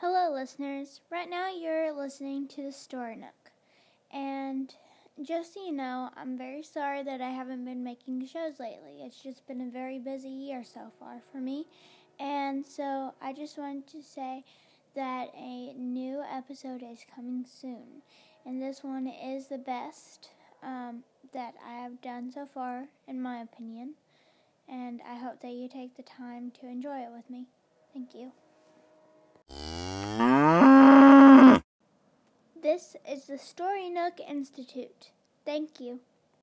Hello, listeners. Right now, you're listening to the Story Nook. And just so you know, I'm very sorry that I haven't been making shows lately. It's just been a very busy year so far for me. And so I just wanted to say that a new episode is coming soon. And this one is the best um, that I have done so far, in my opinion. And I hope that you take the time to enjoy it with me. Thank you. This is the Story Nook Institute. Thank you.